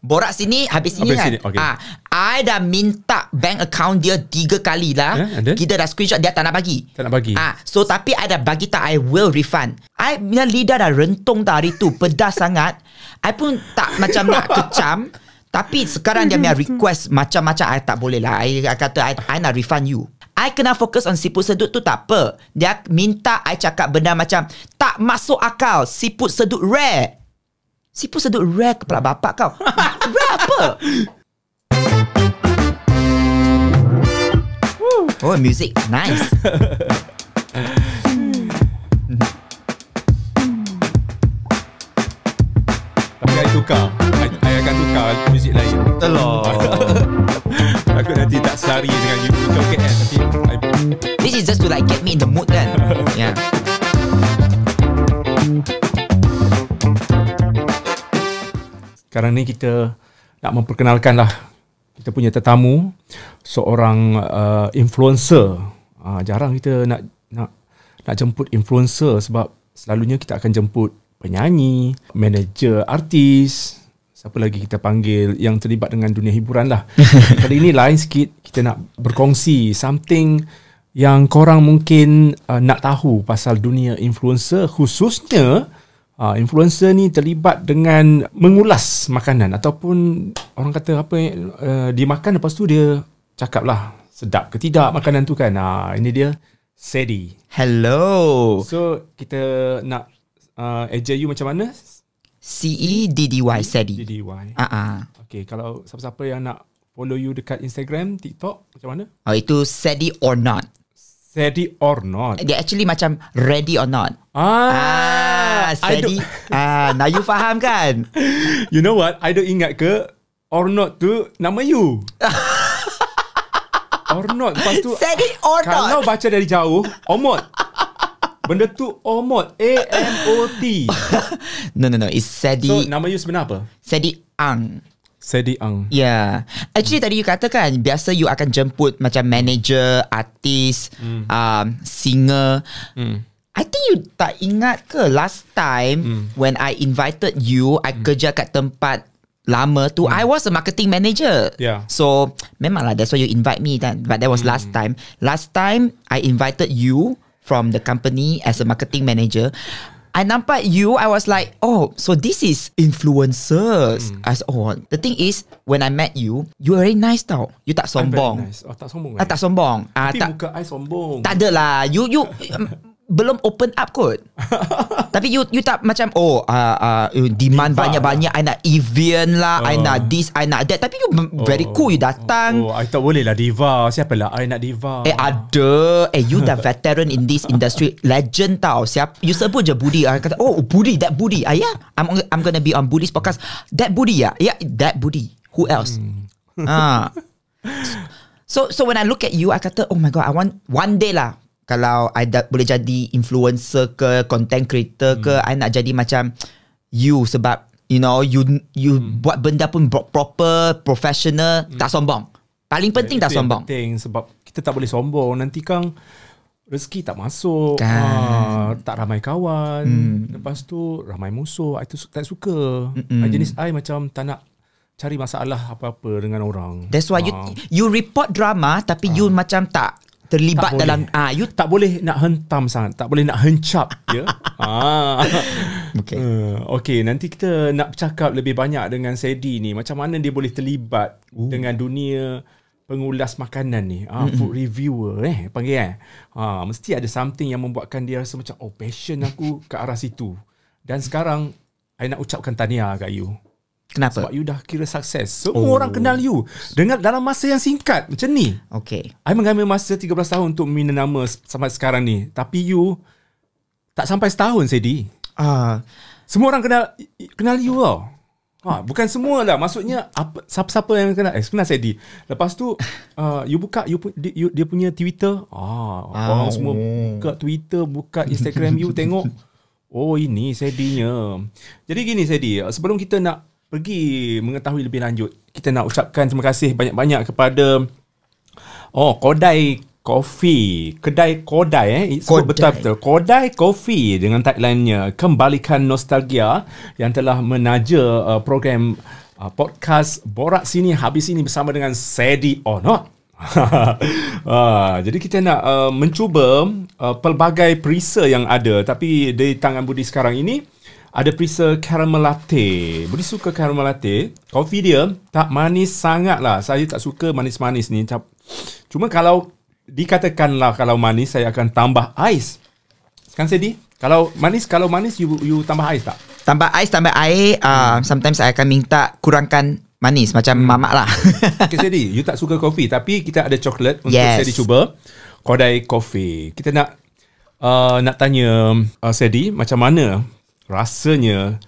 borak sini habis sini Habis kan. sini, okay. Ah, I dah minta bank account dia tiga kali lah. Yeah? Kita dah screenshot dia tak nak bagi. Tak nak bagi. Ah, so tapi I dah bagi tak I will refund. I punya lidah dah rentung tak hari tu, pedas sangat. I pun tak macam nak kecam. Tapi sekarang dia punya request macam-macam I tak boleh lah. I, I kata I, I nak refund you. I kena fokus on siput sedut tu tak apa. Dia minta I cakap benda macam tak masuk akal. Siput sedut rare. Siput sedut rare kepala bapak kau. rare apa? Oh, music. Nice. Tapi I tukar. I, I akan tukar muzik lain. Telur. Aku nanti tak selari dengan you Kau KL Tapi I, This is just to like get me in the mood kan. Yeah. Sekarang ni kita Nak memperkenalkan lah Kita punya tetamu Seorang uh, influencer. Uh, Jarang kita nak Nak nak jemput influencer Sebab Selalunya kita akan jemput Penyanyi Manager Artis Siapa lagi kita panggil Yang terlibat dengan dunia hiburan lah. Kali ini lain sikit Kita nak berkongsi Something Yang korang mungkin uh, Nak tahu Pasal dunia influencer Khususnya Uh, influencer ni terlibat dengan mengulas makanan ataupun orang kata apa uh, dia makan lepas tu dia cakap lah sedap ke tidak makanan tu kan. Uh, ini dia Sedi. Hello. So kita nak uh, eja you macam mana? C-E-D-D-Y, Sedi. DDY. Ah ah. Okay, kalau siapa-siapa yang nak follow you dekat Instagram, TikTok, macam mana? Oh, itu Sedi or not. Sedi or not? Dia actually macam ready or not. Ah, Sedi. don't- Ah, now you faham kan? You know what? I don't ingat ke or not tu nama you. or not. Lepas tu Sedi or Kalau not. baca dari jauh Omot Benda tu Omot A-M-O-T No, no, no. It's Sedi. So nama you sebenar apa? Sedi Ang. Sedi Ang Yeah. Actually tadi you katakan biasa you akan jemput macam manager, artis, Hmm. um, singer. I think you tak ingat ke last time Hmm. when I invited you, I kerja kat tempat lama tu, I was a marketing manager. Hmm. Yeah. So memanglah that's why you invite me then. But that was Hmm. last time. Last time I invited you from the company as a marketing manager. I nampak you, I was like, oh, so this is influencers. Hmm. As oh, the thing is, when I met you, you very nice tau. You tak I'm very sombong. nice. Oh tak sombong Ah, tak sombong. Ah, Tapi tak, muka I sombong tak ada lah. You you belum open up kot. Tapi you you tak macam oh uh, uh, demand Diva banyak-banyak I nak Evian lah, I Oh. nak this, I nak that. Tapi you very cool you datang. Oh I tak boleh lah diva. Siapa lah I nak diva? Eh ada. Eh you dah veteran in this industry. Legend tau. Siap You sebut je Budi. I kata Oh Budi That Budi. Ah, yeah I'm I'm gonna be on Budi's podcast. That Budi ya. Yeah that Budi. Who else? Ah. So so when I look at you I kata Oh my god I want One day lah Kalau I da- boleh jadi Influencer ke Content creator ke I nak jadi macam You sebab You know You you buat benda pun pro- Proper Professional Tak sombong. Paling penting tak Itu yang sombong. penting Sebab kita tak boleh sombong. Nanti kang Rezeki tak masuk. Kan. ah, Tak ramai kawan. Lepas tu Ramai musuh. I tu tak suka. I Jenis I macam Tak nak Cari masalah apa-apa Dengan orang. That's why you Ah. you report drama tapi you macam tak terlibat Tak dalam ah you tak boleh nak hentam sangat, tak boleh nak hencap ya. ah. Okay. Uh, okay, nanti kita nak bercakap lebih banyak dengan Sedi ni, macam mana dia boleh terlibat Ooh. dengan dunia pengulas makanan ni. Ah, mm-hmm. food reviewer eh panggil eh. Ah, mesti ada something yang membuatkan dia rasa macam oh passion aku ke arah situ. Dan sekarang I nak ucapkan tahniah kat you. Kenapa? Sebab you dah kira sukses. Semua Oh. orang kenal you dengan dalam masa yang singkat macam ni. Okay. I mengambil masa 13 tahun untuk membina nama sampai sekarang ni. Tapi you tak sampai setahun, Sedi. Ah Semua orang kenal kenal you tau. Ha, bukan semua lah. Maksudnya apa siapa-siapa yang kenal eh kenal Sedi. Lepas tu uh, you buka you, you, dia punya Twitter. Ah, orang Oh. semua buka Twitter, buka Instagram you tengok. Oh ini Sedinya. Jadi gini Sedi, sebelum kita nak pergi mengetahui lebih lanjut, kita nak ucapkan terima kasih banyak-banyak kepada Oh, Kodai Coffee. Kedai Kodai eh? It's Kodai. betul-betul Kodai Coffee Dengan tagline-nya Kembalikan nostalgia Yang telah menaja uh, program uh, Podcast Borak Sini Habis Sini Bersama dengan Sedi or not uh, jadi kita nak uh, mencuba uh, pelbagai perisa yang ada. Tapi di tangan Budi sekarang ini ada perisa caramel latte. Budi suka caramel latte. Kopi dia tak manis sangat lah. Saya tak suka manis-manis ni. Cuma kalau dikatakanlah kalau manis saya akan tambah ais. Kan Sedi? Kalau manis kalau manis you you tambah ais tak? Tambah ais, tambah air. Uh, sometimes saya akan minta kurangkan manis. Macam mamak lah. Okay Sedi, you tak suka kopi tapi kita ada coklat untuk Yes. Sedi cuba. Kodai Coffee. Kita nak uh, nak tanya uh, Sedi macam mana rasanya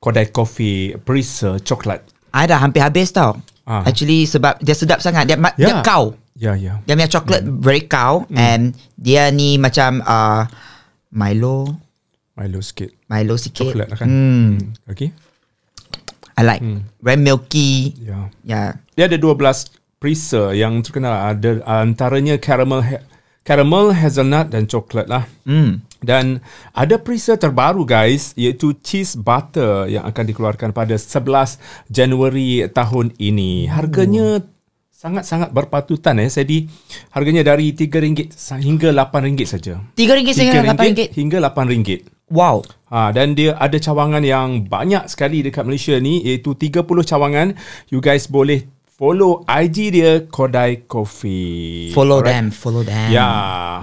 Kodai Coffee perisa coklat. I dah hampir habis tau. Ah. Actually sebab dia sedap sangat. Dia, ma- dia Ya. kau. Ya, ya. Dia punya coklat very kau. And dia ni macam uh, Milo. Milo sikit. Milo sikit. Coklat lah kan. Hmm. Okay. I like. Very milky. Ya. Yeah. Dia ada 12 perisa yang terkenal. Ada antaranya caramel caramel hazelnut dan coklat lah. Hmm. Dan ada perisa terbaru guys iaitu cheese butter yang akan dikeluarkan pada 11 Januari tahun ini. Harganya sangat-sangat berpatutan eh. Jadi harganya dari RM3 hingga RM8 saja. RM3 sehingga RM8. hingga RM8. Wow. Ha, dan dia ada cawangan yang banyak sekali dekat Malaysia ni iaitu 30 cawangan. You guys boleh follow IG dia Kodai Coffee. Follow Alright? them. Follow them. Ya.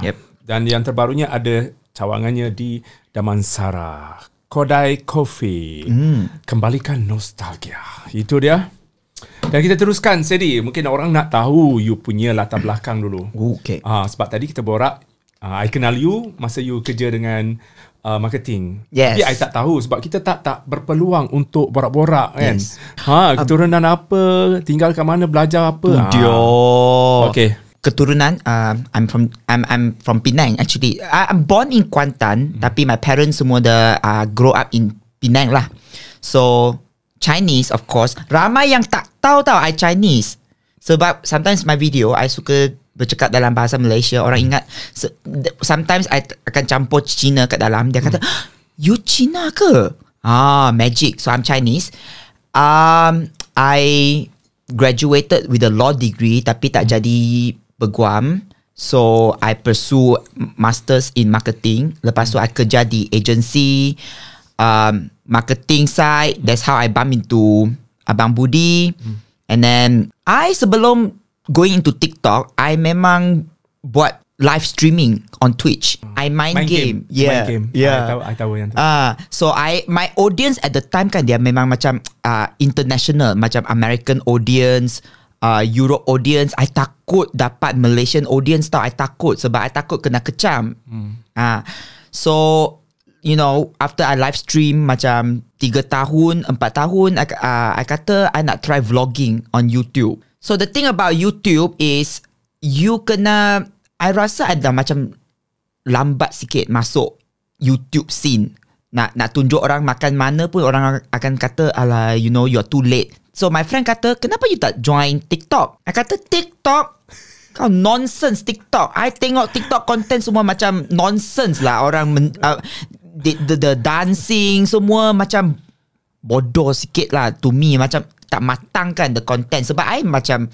Yep. Dan yang terbarunya ada cawangannya di Damansara. Kodai Coffee. Hmm. Kembalikan nostalgia. Itu dia. Dan kita teruskan Sedi. Mungkin orang nak tahu you punya latar belakang dulu. Okay. Ah, sebab tadi kita borak, ah, I kenal you masa you kerja dengan uh, marketing. Yes. Tapi I tak tahu sebab kita tak tak berpeluang untuk borak-borak kan. Yes. Ha, keturunan apa, tinggal kat mana, belajar apa. Dia. Ah. Okay. Keturunan uh, I'm from I'm I'm from Penang actually. I, I'm born in Kuantan Hmm. tapi my parents semua dah uh, grow up in Penang lah. So Chinese of course. Ramai yang tak tahu tau I Chinese. Sebab sometimes my video I suka bercakap dalam bahasa Malaysia. Orang ingat se- sometimes I akan campur Cina kat dalam. Dia kata, "You Cina ke?" Ah, magic. So I'm Chinese. Um I graduated with a law degree tapi tak jadi peguam. So I pursue masters in marketing. Lepas tu I kerja di agency um, marketing side. That's how I bump into Abang Budi. And then I sebelum going into TikTok, I memang buat live streaming on Twitch. I main, Main game. game. Yeah. Main game. Yeah. I tahu, I tahu yang tu. Ah, so I my audience at the time kan dia memang macam uh, international, macam American audience, uh, Europe audience. I takut dapat Malaysian audience tau. I takut sebab I takut kena kecam. Hmm. Ah, so you know after I live stream macam 3 tahun, 4 tahun, I, uh, I kata I nak try vlogging on YouTube. So the thing about YouTube is you kena I rasa ada macam lambat sikit masuk YouTube scene. Nak nak tunjuk orang makan mana pun orang akan kata ala you know you're too late. So my friend kata kenapa you tak join TikTok? I kata TikTok? Kau nonsense TikTok. I tengok TikTok content semua macam nonsense lah. Orang men, uh, the, the, the dancing semua macam bodoh sikit lah to me. Macam tak matang kan the content. Sebab I macam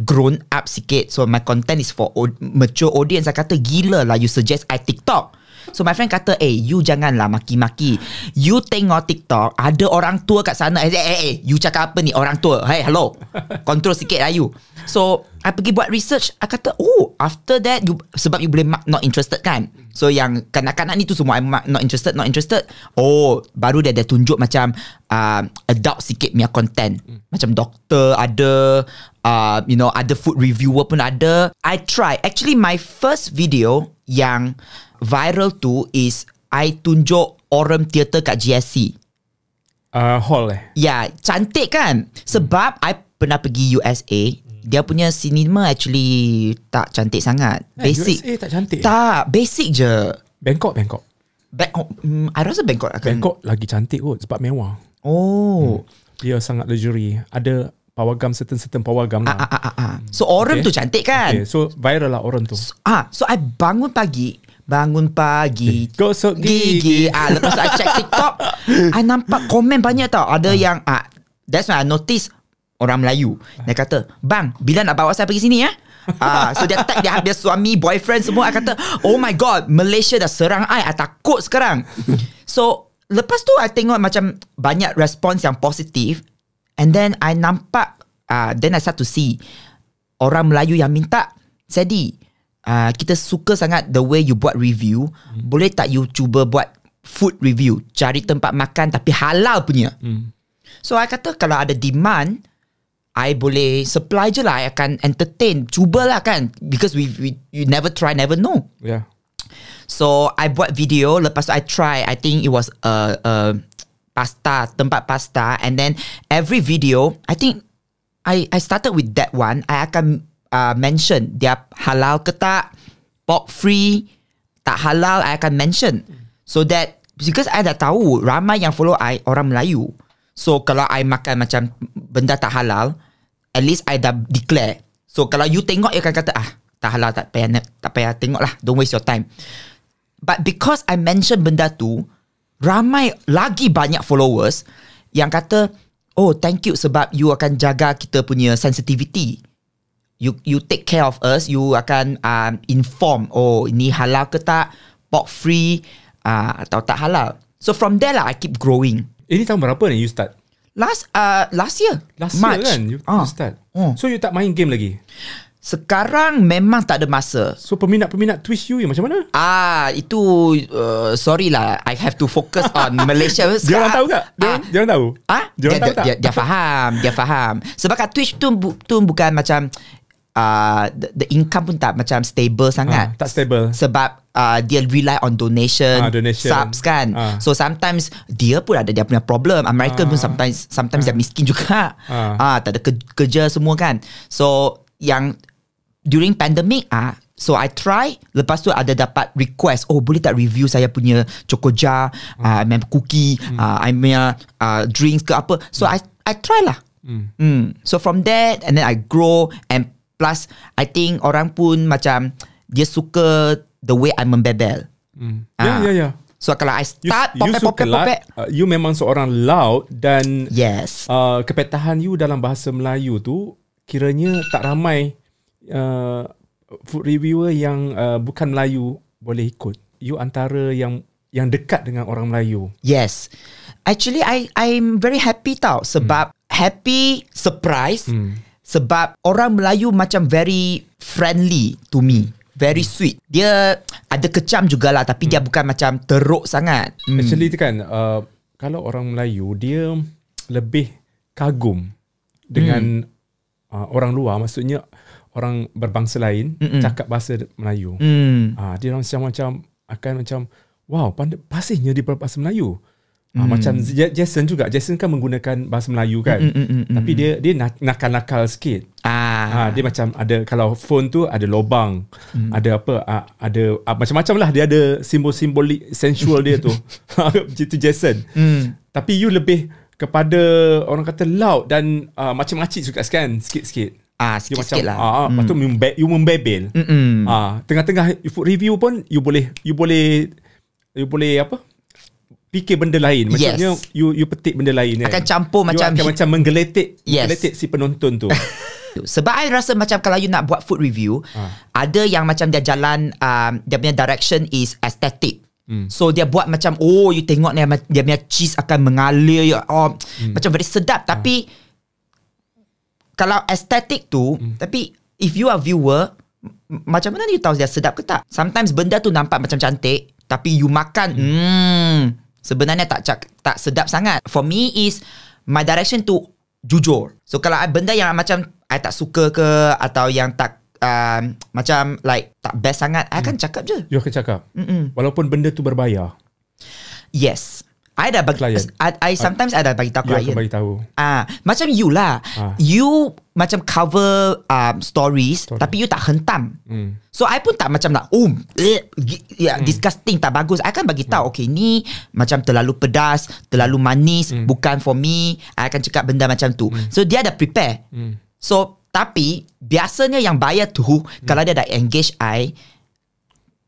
grown up sikit. So my content is for mature audience. I kata gila lah you suggest I TikTok So my friend kata Eh you janganlah maki-maki. You tengok TikTok Ada orang tua kat sana. Eh eh eh You cakap apa ni? Orang tua. Hey hello. Control sikit lah you So I pergi buat research I kata Oh after that you Sebab you boleh mark not interested kan So yang kanak-kanak ni tu semua I mark not interested Not interested Oh Baru dia dia tunjuk macam uh, Adult sikit punya content Macam doktor ada uh, You know Ada food reviewer pun ada I try Actually my first video Yang viral tu is I tunjuk Aurum Theatre kat GSC. Uh, hall eh. Ya, cantik kan? Sebab I pernah pergi USA, dia punya cinema actually tak cantik sangat. Eh, Basic. USA tak cantik. Tak, basic je. Bangkok, Bangkok. Back, oh, mm, I rasa Bangkok akan. Bangkok lagi cantik kot sebab mewah. Oh. Dia sangat luxury. Ada pawagam certain-certain pawagam Ah, lah. ah, ah, ah. So orang Okay. tu cantik kan? Okay, so viral lah orang tu. Ah, so I bangun pagi, bangun pagi, Gosok gigi. gigi. Ah, lepas tu I check TikTok, I nampak komen banyak tau. Ada yang ah, that's when I notice orang Melayu. Dia kata, "Bang, bila nak bawa saya pergi sini ya?" Ah, so dia tag dia, dia suami, boyfriend semua. I kata, "Oh my god, Malaysia dah serang I. I takut sekarang." So, lepas tu I tengok macam banyak respons yang positif and then I nampak ah, then I start to see orang Melayu yang minta Sedi uh, kita suka sangat the way you buat review hmm. boleh tak you cuba buat food review cari tempat makan tapi halal punya Hmm. so I kata kalau ada demand I boleh supply je lah I akan entertain. Cubalah kan because we, we you never try never know. Yeah. So I buat video. Lepas tu I try. I think it was a, a Pasta Tempat pasta. And then Every video I think I I started with that one. I akan uh, mention Dia halal ke tak Pork free Tak halal I akan mention. So that Because I dah tahu Ramai yang follow I Orang Melayu So kalau I makan macam Benda tak halal At least I dah declare So kalau you tengok You akan kata Ah tak halal tak payah Tak payah tengok lah Don't waste your time But because I mention benda tu, ramai lagi banyak followers yang kata, "Oh, thank you sebab you akan jaga kita punya sensitivity. You you take care of us, you akan um, inform, oh, ini halal ke tak, pork free uh, atau tak halal." So from there lah I keep growing. Ini tahun berapa ni you start? Last uh, last year, Last March. year kan you, Ah. you start. Oh. So you tak main game lagi? Sekarang memang tak ada masa. So peminat-peminat Twitch you macam mana? Ah, itu uh, sorry lah. I have to focus on Malaysia. Dia orang tahu tak? Dia, Ah. dia orang tahu? Ah, Dia orang tahu tak? Dia, dia faham, dia faham. Sebab kat Twitch tu tu bukan macam uh, the, the income pun tak macam stable sangat. Ah, tak stable. Sebab uh, dia rely on donation, Ah, donation. subs kan. Ah. So sometimes dia pun ada dia punya problem. American pun sometimes sometimes dia miskin juga. Ah. Ah, tak ada ke- kerja semua kan. So yang during pandemic ah So I try Lepas tu ada dapat request Oh boleh tak review saya punya Choco jar Hmm. uh, cookie uh, I punya uh, Drinks ke apa So I I try lah Hmm. Hmm. So from that And then I grow And plus I think orang pun macam Dia suka The way I membebel Hmm. Ah. Ya, ya, ya. So kalau I You, start you Popek suka popek lah, popek uh, you memang seorang loud dan Yes uh, kepetahan you dalam bahasa Melayu tu kiranya tak ramai uh, food reviewer yang uh, bukan Melayu boleh ikut. You antara yang yang dekat dengan orang Melayu. Yes. Actually I I'm very happy tau sebab Hmm. happy surprise sebab orang Melayu macam very friendly to me. Very sweet. Dia ada kecam jugalah tapi dia bukan macam teruk sangat. Hmm. Actually tu kan uh, kalau orang Melayu dia lebih kagum dengan uh, orang luar maksudnya orang berbangsa lain Mm-mm. cakap bahasa Melayu. Hmm. Ah, dia orang macam macam akan macam wow pandai pasihnya dia berbahasa Melayu. Ah, macam J- Jason juga. Jason kan menggunakan bahasa Melayu kan. Mm, mm, mm, mm, Tapi dia dia nak- nakal-nakal sikit. Ah. Ah, dia macam ada kalau phone tu ada lobang, Hmm. ada apa, ah, ada macam-macam lah dia ada simbol-simbol sensual dia tu. Macam tu Jason. Hmm. Tapi you lebih kepada orang kata loud dan ah, macam makcik juga kan sikit-sikit. Ah, You macam sikit-sikit lah. ah, hmm. patut membe- you membebel. Mm-mm. Ah, tengah-tengah food review pun you boleh you boleh you boleh apa? Fikir benda lain. Yes. Maksudnya you you petik benda lain kan. Akan campur you macam- akan macam menggeletik Yes. menggeletik si penonton tu. Sebab I rasa macam kalau you nak buat food review, Ah. ada yang macam dia jalan um, dia punya direction is aesthetic. Hmm. So dia buat macam oh you tengok ni dia punya cheese akan mengalir oh Hmm. macam very sedap tapi kalau aesthetic tu Hmm. tapi if you are viewer macam mana you tahu dia sedap ke tak? Sometimes benda tu nampak macam cantik tapi you makan hmm, sebenarnya tak cak, tak sedap sangat. For me is my direction tu jujur. So kalau I benda yang macam I tak suka ke atau yang tak um, macam like tak best sangat, I akan cakap je. you akan cakap. Mm-mm. Walaupun benda tu berbayar. Yes. I dah bagi Client. I, I sometimes I dah bagi tahu client akan bagi tahu. Ah, macam you lah. Ah. You macam cover um, stories Story. tapi you tak hentam. Hmm. So I pun tak macam nak um eh, gi- ya, disgusting tak bagus. I akan bagi tahu okay ni macam terlalu pedas, terlalu manis, bukan for me. I akan cakap benda macam tu. So dia dah prepare. Hmm. So tapi biasanya yang buyer tu kalau dia dah engage I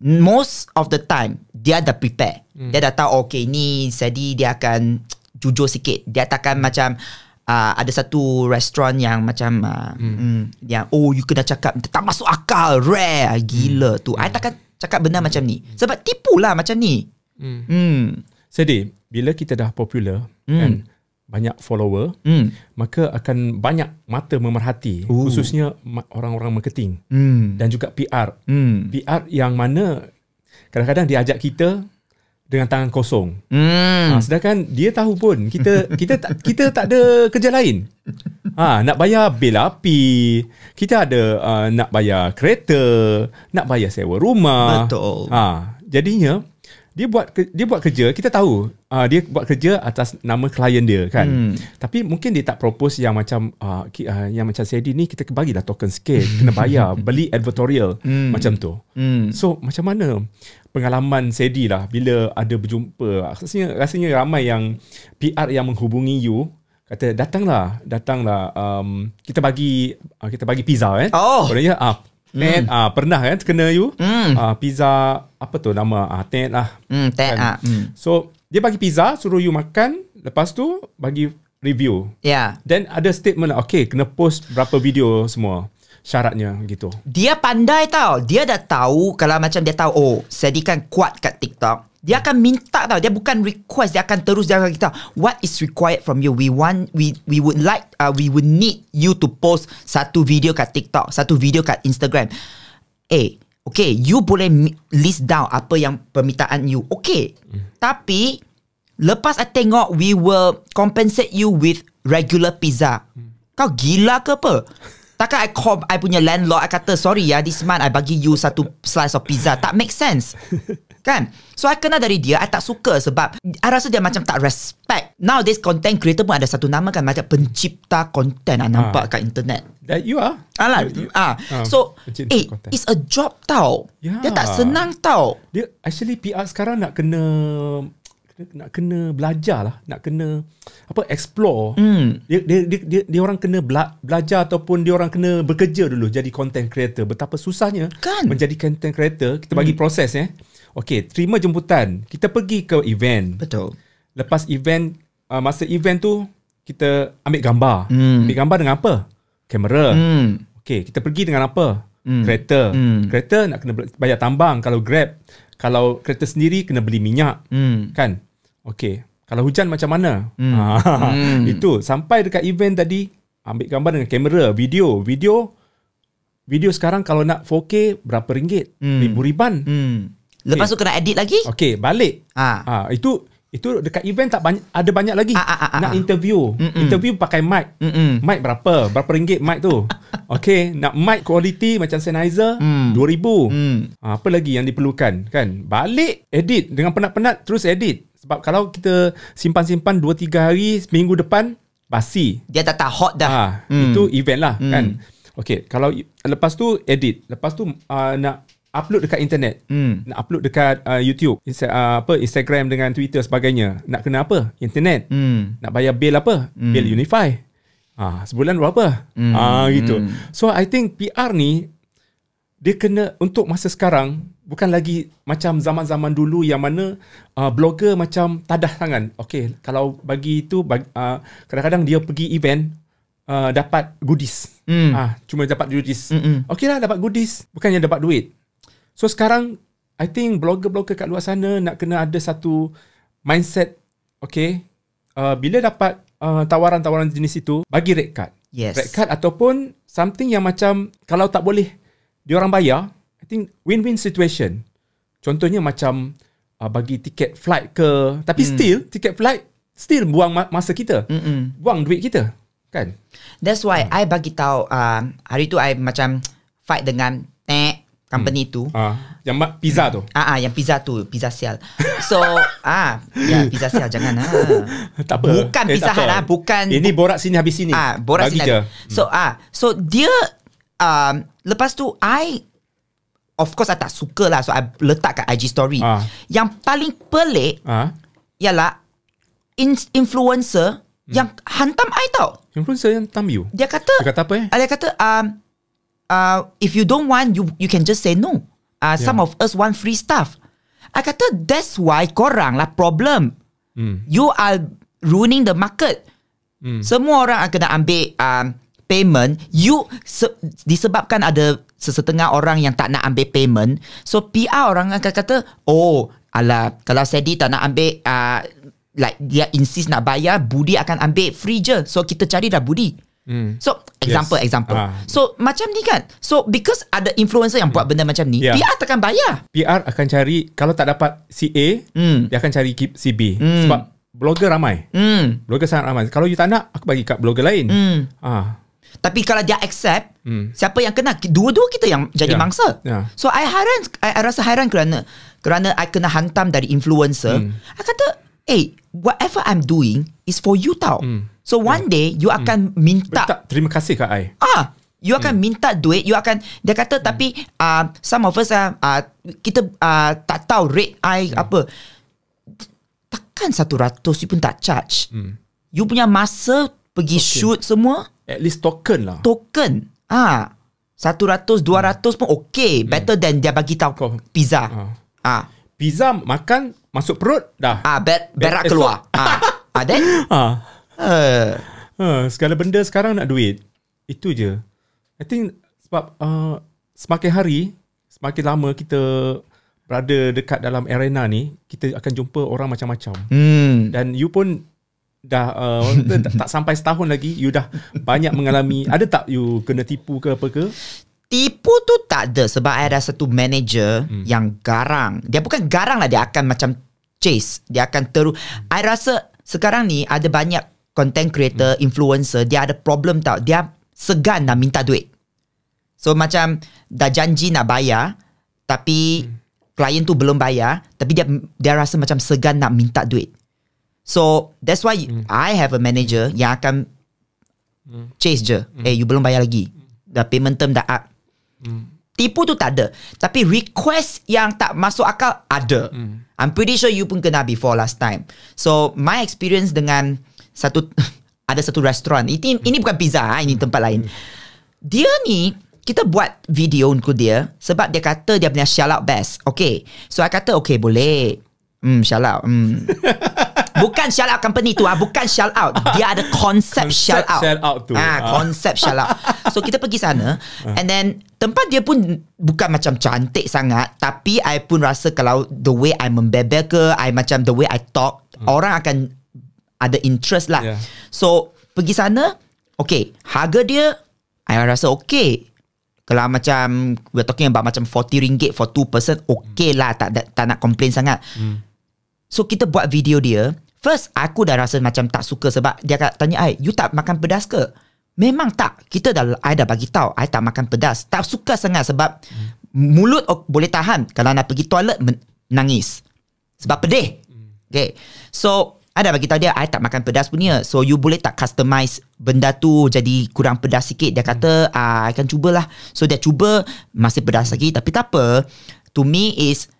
most of the time dia dah prepare. Hmm. Dia dah tahu okay ni Sadi dia akan jujur sikit. Dia takkan macam uh, ada satu restoran yang macam uh, hmm. mm, yang oh you kena cakap tak masuk akal rare ah, gila Hmm. tu. I takkan cakap benda macam ni. Sebab tipu lah macam ni. Hmm. Hmm. Sedih, bila kita dah popular Hmm. kan, banyak follower, Hmm. maka akan banyak mata memerhati Ooh. khususnya orang-orang marketing Hmm. dan juga PR. Hmm. PR yang mana kadang-kadang dia ajak kita dengan tangan kosong. Hmm. Ha, sedangkan dia tahu pun kita kita tak kita tak ada kerja lain. Ha, nak bayar bil api, kita ada uh, nak bayar kereta, nak bayar sewa rumah. Betul. Ha, jadinya dia buat ke, dia buat kerja, kita tahu uh, dia buat kerja atas nama klien dia kan. Hmm. Tapi mungkin dia tak propose yang macam uh, ki- uh, yang macam Sedi ni kita bagilah token sikit, kena bayar, beli advertorial Hmm. macam tu. Hmm. So macam mana pengalaman Sedi lah bila ada berjumpa rasanya rasanya ramai yang PR yang menghubungi you kata datanglah datanglah um, kita bagi uh, kita bagi pizza eh Oh. Kononnya ah Ted ah pernah kan kena you Hmm. ah pizza apa tu nama ah Ted lah Hmm. Tak. Kan. Ah. Hmm. so dia bagi pizza suruh you makan lepas tu bagi review Ya. then ada statement lah, okay kena post berapa video semua syaratnya gitu Dia pandai tau. Dia dah tahu kalau macam dia tahu oh, Sadi kan kuat kat TikTok. Dia akan minta tau. Dia bukan request, dia akan terus dia akan kita what is required from you. We want we we would like uh, we would need you to post satu video kat TikTok, satu video kat Instagram. Eh, okay, you boleh list down apa yang permintaan you. Okay. Tapi lepas I tengok we will compensate you with regular pizza. Kau gila ke apa? Takkan I call I punya landlord I kata sorry ya this month I bagi you satu slice of pizza tak make sense kan so I kenal dari dia I tak suka sebab I rasa dia macam tak respect nowadays content creator pun ada satu nama kan macam pencipta content I nampak kat internet that you are Alah, You- you- ah, ah, so eh content. it's a job tau Ya. dia tak senang tau Dia actually PR sekarang nak kena nak kena belajar lah, nak kena apa explore. Hmm. Dia, dia dia dia dia orang kena bela, belajar ataupun dia orang kena bekerja dulu jadi content creator. Betapa susahnya Kan? menjadi content creator. Kita bagi proses eh. Okey, terima jemputan. Kita pergi ke event. betul Lepas event uh, masa event tu kita ambil gambar. Hmm. Ambil gambar dengan apa? Kamera. hmm. Okey, kita pergi dengan apa? Hmm. Kereta. Hmm. Kereta nak kena bayar tambang kalau Grab. Kalau kereta sendiri kena beli minyak. Hmm. Kan? Okey. Kalau hujan macam mana? Hmm. Ah, Hmm. Itu sampai dekat event tadi ambil gambar dengan kamera, video, video video sekarang kalau nak 4K berapa ringgit? Hmm. Ribu riban. hmm. Lepas tu kena edit lagi Okey, balik. ah. Ah, itu itu dekat event tak banyak ada banyak lagi. Ah, ah, ah, nak ah. interview. Mm-mm. Interview pakai mic. Mm-mm. Mic berapa? Berapa ringgit mic tu? Okey, nak mic quality macam Sennheiser Hmm. 2000. Hmm. Ha, apa lagi yang diperlukan kan? Balik edit dengan penat-penat terus edit. Sebab kalau kita simpan-simpan 2 3 hari seminggu depan basi. dia dah tak hot dah Ah, Hmm. itu event lah Hmm. kan. Okey, kalau lepas tu edit, lepas tu uh, nak upload dekat internet. Hmm. Nak upload dekat uh, YouTube, Insta, uh, apa Instagram dengan Twitter sebagainya. Nak kena apa? Internet. Hmm. Nak bayar bil apa? Hmm. Bil Unify. Ah, sebulan berapa? Hmm. Ah, gitu. Hmm. So I think PR ni dia kena untuk masa sekarang bukan lagi macam zaman-zaman dulu yang mana uh, blogger macam tadah tangan. Okay, kalau bagi itu bagi, uh, kadang-kadang dia pergi event uh, dapat goodies. Hmm. Ah, cuma dapat goodies. Mm-mm. Okay lah dapat goodies, bukannya dapat duit. So sekarang I think blogger-blogger kat luar sana nak kena ada satu mindset okay uh, bila dapat uh, tawaran-tawaran jenis itu bagi red card. Yes. Red card ataupun something yang macam kalau tak boleh dia orang bayar, I think win-win situation. Contohnya macam uh, bagi tiket flight ke, tapi Hmm. still tiket flight still buang ma- masa kita. Mm-mm. Buang duit kita, kan? That's why I bagi tahu uh, hari tu I macam fight dengan company tu. Ah, yang pizza tu. Ah, ah yang pizza tu, pizza sial. So, ah, ya pizza sial jangan ah. Tak apa. Bukan Eh, pizza apa. lah, bukan Ini borak sini habis sini. Ah, borak Bagi sini. je. So ah, so dia um, lepas tu I of course I tak suka lah so I letak kat IG story. Ah. Yang paling pelik Ah, ialah in, influencer yang hantam I tau. influencer yang tam you. Dia kata Dia kata apa eh? dia kata um uh, if you don't want you you can just say no. Uh, some of us want free stuff. I kata that's why korang lah problem. Hmm. You are ruining the market. Hmm. Semua orang akan ambil um, payment. You se- disebabkan ada sesetengah orang yang tak nak ambil payment. So PR orang akan kata, oh, alah, kalau Sedi tak nak ambil, uh, like dia insist nak bayar, Budi akan ambil free je. So kita cari dah Budi. Hmm. So example Yes. example. Ah. So macam ni kan. So because ada influencer yang buat benda macam ni, Yeah. PR takkan bayar. PR akan cari kalau tak dapat si A, Hmm. dia akan cari si B. Hmm. Sebab blogger ramai. Hmm. Blogger sangat ramai. Kalau you tak nak, aku bagi kat blogger lain. Hmm. Ah. Tapi kalau dia accept, Hmm. siapa yang kena? Dua-dua kita yang jadi Ya. mangsa. Ya. So I hairan, I, I rasa hairan kerana kerana I kena hantam dari influencer. Hmm. I kata, hey, whatever I'm doing is for you tau. Hmm. So one day you akan minta Tak, terima kasih kat I. Ah, you akan Hmm. minta duit, you akan dia kata tapi uh, some of us uh, uh, kita uh, tak tahu rate I Hmm. apa. Takkan 100 you pun tak charge. Hmm. You punya masa pergi okay. shoot semua At least token lah. token. Ah, 100 200 pun okay, better than dia bagi tahu Kau- pizza. Ah. Ah. Pizza makan masuk perut dah. Ah, ber, berak keluar. ah. ah, then Ah. uh, Ha, segala benda sekarang nak duit. Itu je. I think sebab uh, semakin hari, semakin lama kita berada dekat dalam arena ni, kita akan jumpa orang macam-macam. hmm. Dan you pun dah uh, tak sampai setahun lagi, you dah banyak mengalami. Ada tak you kena tipu ke apa ke? Tipu tu tak ada sebab I ada satu manager hmm. yang garang. Dia bukan garang lah, dia akan macam chase. Dia akan terus. I rasa sekarang ni ada banyak content creator, hmm. influencer, dia ada problem tau. Dia segan nak minta duit. So macam dah janji nak bayar tapi hmm. klien tu belum bayar tapi dia dia rasa macam segan nak minta duit. So that's why hmm. I have a manager yang akan chase je. Hmm. Eh you belum bayar lagi. Dah payment term dah up. Hmm. Tipu tu tak ada. Tapi request yang tak masuk akal ada. Hmm. I'm pretty sure you pun kena before last time. So my experience dengan satu ada satu restoran. Ini ini bukan pizza, ah, ini tempat lain. Dia ni kita buat video untuk dia sebab dia kata dia punya shout out best. Okay. So I kata okay boleh. Hmm shout out. Hmm. Bukan shout out company tu ah, bukan shout out. Dia ada konsep shout out. shout out tu. Ah, Ah. konsep shout out. So kita pergi sana and then tempat dia pun bukan macam cantik sangat tapi I pun rasa kalau the way I membebel ke, I macam the way I talk, orang akan ada interest lah. Yeah. So pergi sana, okay, harga dia I rasa okay. Kalau macam we're talking about macam 40 ringgit for two person, okay lah tak, tak, tak nak complain sangat. So kita buat video dia. First aku dah rasa macam tak suka Sebab dia kat, tanya I You tak makan pedas ke? Memang tak. Kita dah I dah bagi tahu I tak makan pedas. Tak suka sangat sebab hmm. Mulut oh, boleh tahan. Kalau nak pergi toilet men- Nangis. Sebab pedih. Okay. So I dah bagi tahu dia I tak makan pedas punya. So you boleh tak customize Benda tu jadi kurang pedas sikit? Dia kata ah, I akan cubalah. So dia cuba Masih pedas lagi. Tapi tak apa. To me is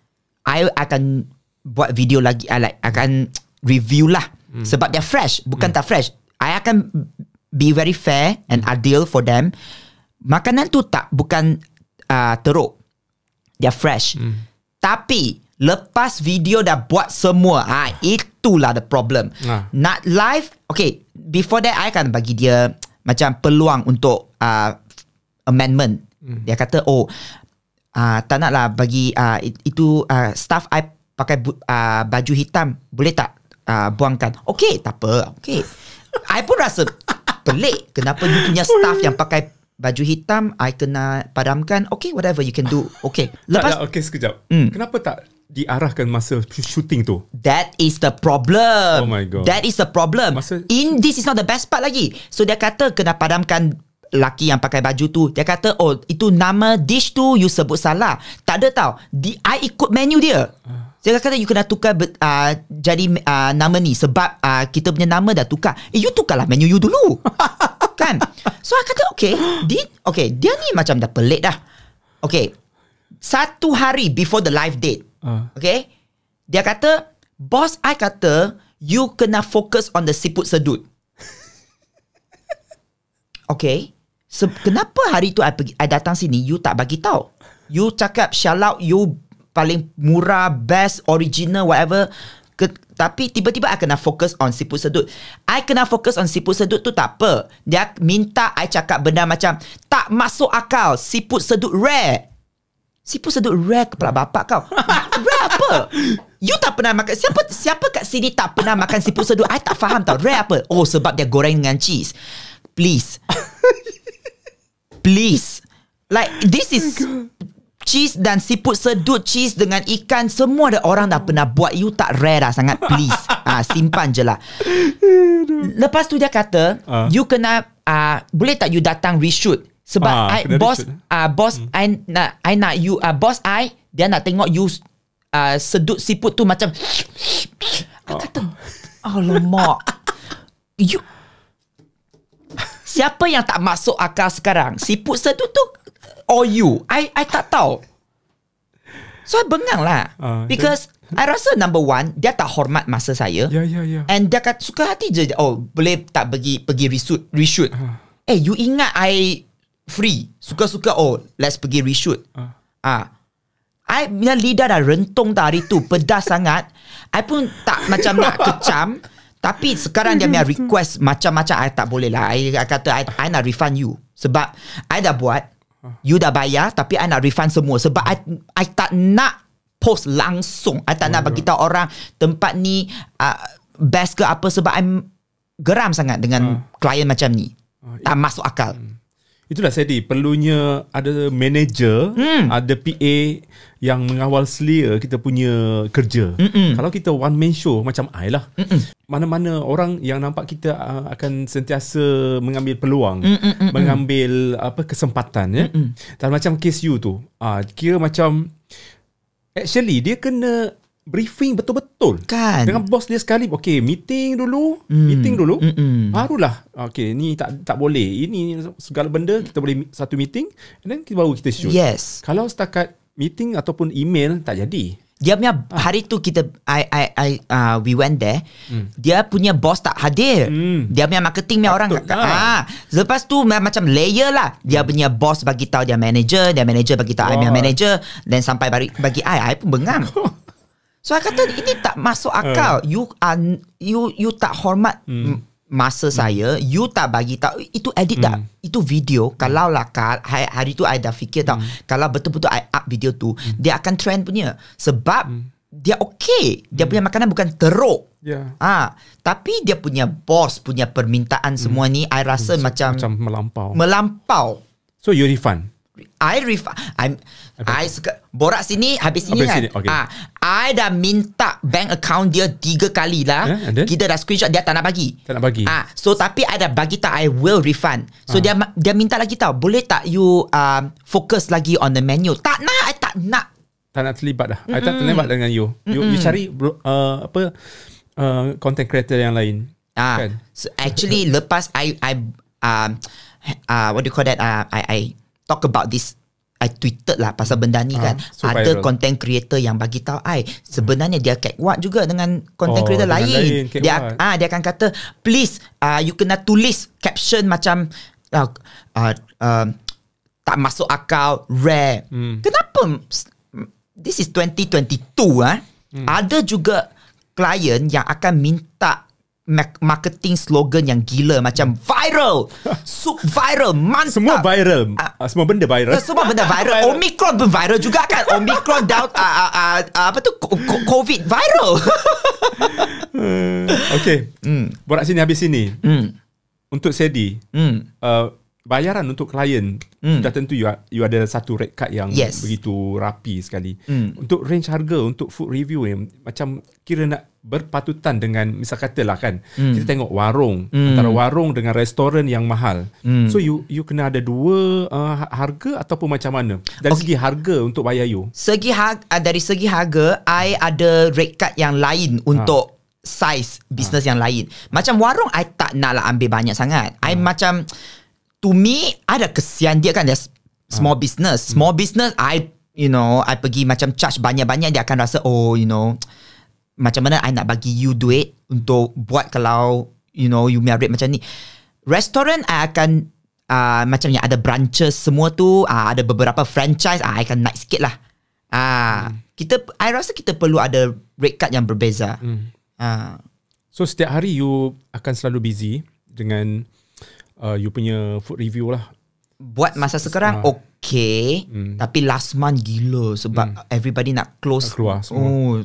I akan buat video lagi I like akan review lah hmm. sebab dia fresh bukan hmm. tak fresh I akan be very fair and adil for them makanan tu tak bukan uh, teruk dia fresh hmm. tapi lepas video dah buat semua ah itulah the problem Ah. nak live okay before that I akan bagi dia macam peluang untuk uh, amendment hmm. dia kata oh uh, tak nak lah bagi uh, itu uh, staff I pakai bu, uh, baju hitam boleh tak uh, buangkan okay tak apa okay I pun rasa pelik kenapa you punya staff yang pakai baju hitam I kena padamkan okay whatever you can do okay lepas tak, tak, okay sekejap. Hmm. Kenapa tak diarahkan masa shooting tu? That is the problem. Oh my God. That is the problem. Masa- In this is not the best part lagi. So dia kata kena padamkan laki yang pakai baju tu dia kata oh itu nama dish tu you sebut salah tak ada tau di I ikut menu dia dia kata you kena tukar uh, jadi uh, nama ni sebab uh, kita punya nama dah tukar eh you tukarlah menu you dulu kan so I kata okay di okay dia ni macam dah pelik dah okay satu hari before the live date Ah. okay dia kata boss I kata you kena fokus on the siput sedut Okay. Se- kenapa hari tu I, pergi, I datang sini you tak bagi tahu? You cakap shout out you paling murah, best, original, whatever. Ke, tapi tiba-tiba I kena fokus on siput sedut. I kena fokus on siput sedut tu tak apa. Dia minta I cakap benda macam tak masuk akal. Siput sedut rare. Siput sedut rare kepala bapak kau. rare apa? You tak pernah makan. Siapa siapa kat sini tak pernah makan siput sedut? I tak faham tau. Rare apa? Oh sebab dia goreng dengan cheese. Please. Please. Like this is cheese dan siput sedut cheese dengan ikan semua ada orang dah pernah buat. You tak rare dah sangat please. Ah simpan je lah. Lepas tu dia kata Ah. you kena ah boleh tak you datang reshoot? Sebab Ah, I, boss ah boss I nak I nak you ah boss I dia nak tengok you ah sedut siput tu macam I kata alamak. You Siapa yang tak masuk akal sekarang? Siput sedut tu or you? I I tak tahu. So I bengang lah. Ah, Because I rasa number one, dia tak hormat masa saya. Ya, ya, ya. And dia kat suka hati je. Oh, boleh tak pergi pergi reshoot, reshoot. Ah. Eh, you ingat I free? Suka-suka, oh, let's pergi reshoot. Ah. Ah. I punya lidah dah rentung dah hari tu. Pedas sangat. I pun tak macam nak kecam. Tapi sekarang dia punya request macam-macam. I tak boleh lah. I, I kata, I, I nak refund you. Sebab I dah buat. You dah bayar. Tapi I nak refund semua. Sebab I, I tak nak post langsung. I tak nak bagi tahu orang tempat ni uh, best ke apa. Sebab I geram sangat dengan klien macam ni. Tak masuk akal. Itulah saya di perlunya ada manager, Hmm. ada PA yang mengawal selia kita punya kerja. Mm-mm. Kalau kita one man show macam I lah. Mana-mana orang yang nampak kita uh, akan sentiasa mengambil peluang, Mm-mm-mm-mm. mengambil apa kesempatan ya. Dan macam case you tu, ah kira macam actually dia kena briefing betul-betul. Kan? Dengan bos dia sekali Okay meeting dulu Mm. Meeting dulu Mm-mm. Barulah Okay ni tak tak boleh Ini segala benda Kita boleh satu meeting And then baru kita shoot Yes. Kalau setakat meeting Ataupun email Tak jadi Dia punya hari tu kita I I I uh, we went there. Dia punya boss tak hadir. Hmm. Dia punya marketing punya orang ah. lah. Lepas tu ma- macam layer lah. Dia punya boss bagi tahu dia manager, dia manager bagi tahu I punya manager dan sampai bagi bagi I I pun bengang. So I kata ini tak masuk akal. You are you you tak hormat hmm. masa saya, you tak bagi tahu. Itu edit dah. Itu video. Kalau lah kal- hari, hari tu I dah fikir tau. Kalau betul-betul I up video tu, dia akan trend punya. Sebab dia okay. Dia punya makanan bukan teruk. Ya. Ah, tapi dia punya boss punya permintaan semua ni I rasa macam, Macam melampau. melampau. So you refund? I ref I'm I suka borak sini habis sini Habis kan. sini, okay. Ah, I dah minta bank account dia tiga kali lah. Then? Kita dah screenshot dia tak nak bagi. Tak nak bagi Ah, so tapi I dah bagi tak I will refund. So dia ma- dia minta lagi tau, boleh tak you um, fokus lagi on the menu? Tak nak, I tak nak. Tak nak terlibat dah I tak terlibat dengan you You, you cari uh, Apa uh, Content creator yang lain Ah, Kan? so actually lepas I I um uh, what do you call that? Uh, I I talk about this I tweeted lah pasal benda ni Ah, kan. so Ada viral. content creator yang bagi tahu I sebenarnya dia catwalk juga dengan content Oh, creator dengan lain. lain, dia ah dia akan kata please uh, you kena tulis caption macam uh, uh, um, tak masuk akal rare. Hmm. Kenapa this is 2022 ah. Hmm. Ada juga klien yang akan minta marketing slogan yang gila macam viral. Sub viral, mantap. Semua viral uh, Semua benda viral Uh, semua benda viral. Omicron pun viral juga kan. Omicron down uh, uh, uh, uh, apa tu Co- co- COVID viral. Okay Hmm. Borak sini habis sini hmm. Untuk Sedi Hmm. uh, bayaran untuk klien Hmm. sudah tentu you, you ada satu rate card yang Yes. begitu rapi sekali. Hmm. Untuk range harga untuk food review ni macam kira nak berpatutan dengan misal katalah kan mm. kita tengok warung mm. antara warung dengan restoran yang mahal. Mm. So you you kena ada dua uh, harga ataupun macam mana? Dari okay. segi harga untuk bayar you. Segi harga, dari segi harga I ada rate card yang lain untuk ha size business ha. yang lain. Macam warung I tak nak lah ambil banyak sangat. Ha. I macam to me ada kesian dia kan dia small ha. business. Small hmm. business I you know I pergi macam charge banyak-banyak dia akan rasa oh you know macam mana I nak bagi you duit untuk buat kalau you know you married macam ni. Restoran I akan uh, macam yang ada branches semua tu uh, ada beberapa franchise uh, I akan naik sikit lah. Ah, uh, hmm. kita I rasa kita perlu ada rate card yang berbeza. Hmm. Ha. So setiap hari you akan selalu busy dengan uh, you punya food review lah. Buat masa sekarang uh. okay, hmm. tapi last month gila sebab hmm. everybody nak close. Nak keluar semua. Oh.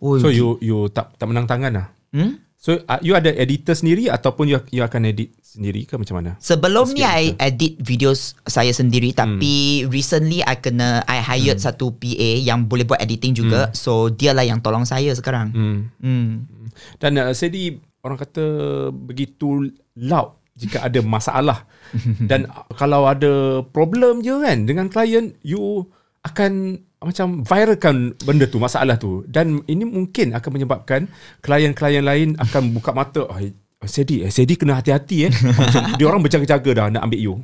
Oh, so you you tak tak menang tangan lah. Hmm? So uh, you ada editor sendiri ataupun you, you akan edit sendiri ke macam mana? Sebelum ni I edit videos saya sendiri tapi hmm. recently I kena I hired hmm. satu PA yang boleh buat editing juga. Hmm. So dia lah yang tolong saya sekarang. Hmm. Hmm. Dan uh, Sedi orang kata begitu loud jika ada masalah dan kalau ada problem je kan dengan klien you akan macam viralkan benda tu masalah tu dan ini mungkin akan menyebabkan klien-klien lain akan buka mata oh, Sedi, eh, Sedi kena hati-hati eh. dia orang berjaga-jaga dah nak ambil you.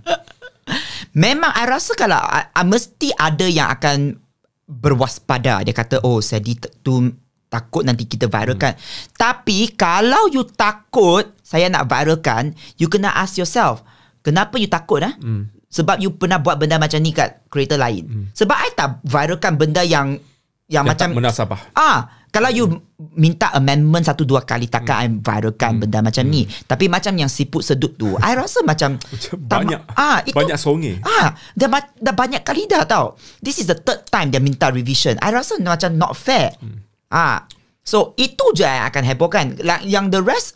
Memang I rasa kalau I, I mesti ada yang akan berwaspada. Dia kata, oh Sedi tu takut nanti kita viralkan. Hmm. Tapi kalau you takut saya nak viralkan, you kena ask yourself, kenapa you takut ah? Hmm. Sebab you pernah buat benda macam ni kat creator lain. Hmm. Sebab I tak viralkan benda yang yang, yang macam tak. Ah, kalau you minta amendment satu dua kali takkan hmm. I viralkan hmm. benda macam hmm. ni. Tapi macam yang siput sedut tu, I rasa macam banyak ah itu, banyak songe. Ah, dah, dah banyak kali dah tau. This is the third time dia minta revision. I rasa macam not fair. Hmm. Ah. So itu je yang akan hebohkan. Yang the rest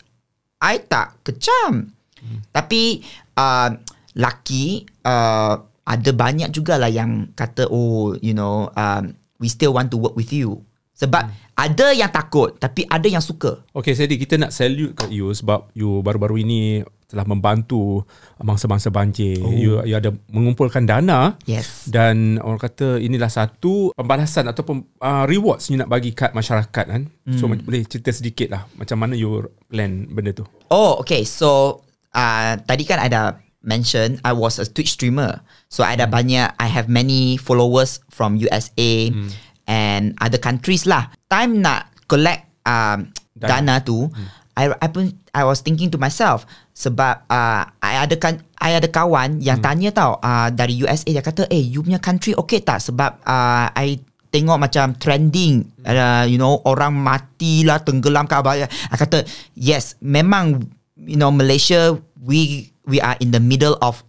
I tak kecam. Hmm. Tapi uh, lucky uh, ada banyak jugalah yang kata oh you know um, we still want to work with you. Sebab hmm. ada yang takut tapi ada yang suka. Okay Sedi kita nak salute kat you sebab you baru-baru ini telah membantu mangsa-mangsa banjir. Oh. You, you ada mengumpulkan dana. Yes. Dan orang kata inilah satu pembalasan ataupun uh, rewards you nak bagi kat masyarakat kan. Hmm. So boleh cerita sedikit lah macam mana you plan benda tu. Oh okay so uh, tadi kan ada mention I was a Twitch streamer. So I ada banyak I have many followers from USA. Hmm and other countries lah. Time nak collect um, dana. dana tu, hmm. I I pun I was thinking to myself sebab uh, I ada kan I ada kawan yang hmm. tanya tau uh, dari USA dia kata eh you punya country okay tak sebab uh, I tengok macam trending uh, you know orang mati lah tenggelam ke apa I kata yes memang you know Malaysia we we are in the middle of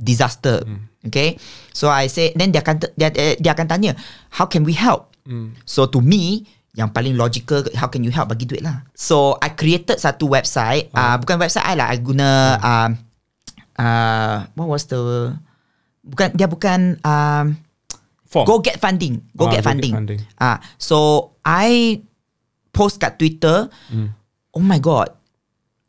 disaster hmm. okay so I say then dia akan dia, dia akan tanya how can we help Mm. So to me yang paling logical how can you help bagi duit lah. So I created satu website, oh. uh, bukan website I lah, I guna hmm. uh, uh, what was the bukan dia bukan um, Go get funding, go ah, get funding. Ah, uh, so I post kat Twitter. Mm. Oh my god.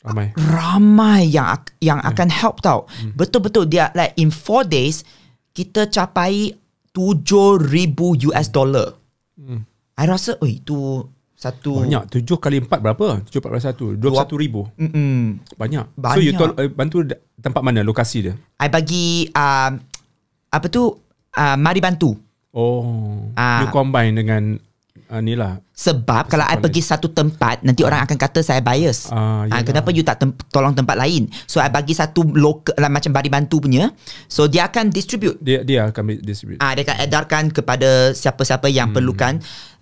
Ramai. Ramai yang yang yeah. akan help tau. Mm. Betul-betul dia like in 4 days kita capai 7000 US dollar. Hmm. I rasa oh itu satu banyak tujuh kali empat berapa tujuh empat satu dua satu ribu Mm-mm. banyak. banyak so you tol- uh, bantu tempat mana lokasi dia I bagi uh, apa tu uh, mari bantu oh uh, you combine dengan uh, ni lah. Sebab kalau I pergi satu tempat nanti orang akan kata saya bias. Uh, uh, kenapa you tak tem- tolong tempat lain? So I bagi satu lokal lah, macam bari bantu punya. So dia akan distribute. Dia dia akan distribute. Ah uh, dia akan edarkan kepada siapa-siapa yang hmm. perlukan.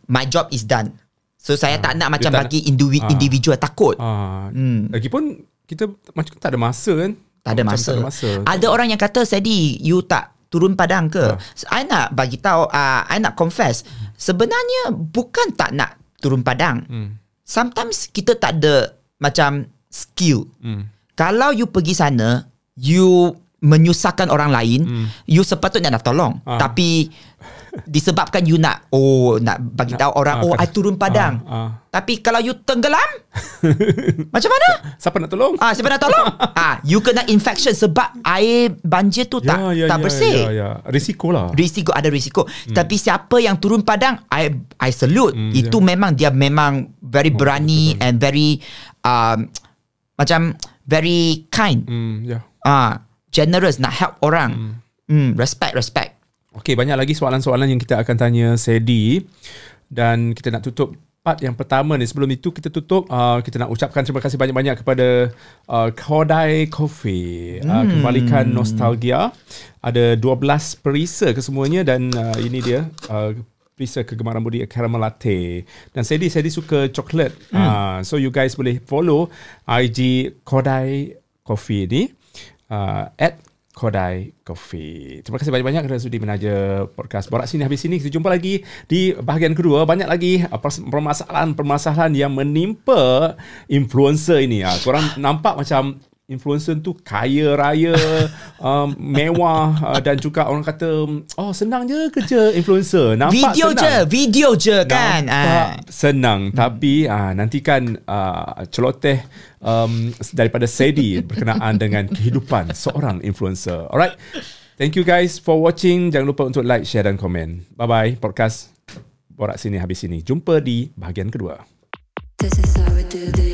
My job is done. So saya uh, tak nak macam bagi individu- uh, individual takut. Uh, hmm. lagipun kita macam tak ada masa kan? Tak ada masa. tak ada masa. Ada orang yang kata Sedi you tak turun padang ke? Uh. I nak bagi tahu, uh, I nak confess. Sebenarnya bukan tak nak turun padang. Hmm. Sometimes kita tak ada macam skill. Hmm. Kalau you pergi sana, you menyusahkan orang lain, you sepatutnya nak tolong. Ah. Tapi disebabkan you nak oh nak bagi tahu orang ah, oh. I turun padang. Ah, ah. Tapi kalau you tenggelam macam mana? Siapa nak tolong? Ah siapa nak tolong? ah you kena infection sebab air banjir tu tak tak bersih. Ya, ya. Risiko lah. Risiko ada risiko. Hmm. Tapi siapa yang turun padang I I salute. Hmm, Itu memang dia memang very berani betul. and very um, macam very kind. Hmm, ya. Ah generous nak help orang. Hmm, respect respect. Okey, banyak lagi soalan-soalan yang kita akan tanya Sedi dan kita nak tutup part yang pertama ni. Sebelum itu kita tutup, uh, kita nak ucapkan terima kasih banyak-banyak kepada uh, Kodai Coffee. Uh, kembalikan nostalgia. Ada 12 perisa kesemuanya dan uh, ini dia uh, perisa kegemaran Budi caramel latte. Dan Sedi, Sedi suka coklat. Uh, so you guys boleh follow IG Kodai Coffee ni uh, at Kodai Coffee. Terima kasih banyak-banyak kerana sudi menaja podcast Borak Sini Habis Sini. Kita jumpa lagi di bahagian kedua. Banyak lagi uh, permasalahan-permasalahan yang menimpa influencer ini. Uh, korang nampak macam influencer tu kaya raya, um, mewah uh, dan juga orang kata, oh senang je kerja influencer. Nampak video senang. je, video je kan. Nampak Ah. senang tapi ah nantikan ah, celoteh um, daripada Sedi berkenaan dengan kehidupan seorang influencer. Alright. Thank you guys for watching. Jangan lupa untuk like, share dan komen. Bye bye. Podcast Borak sini habis sini. Jumpa di bahagian kedua. This is how we do this.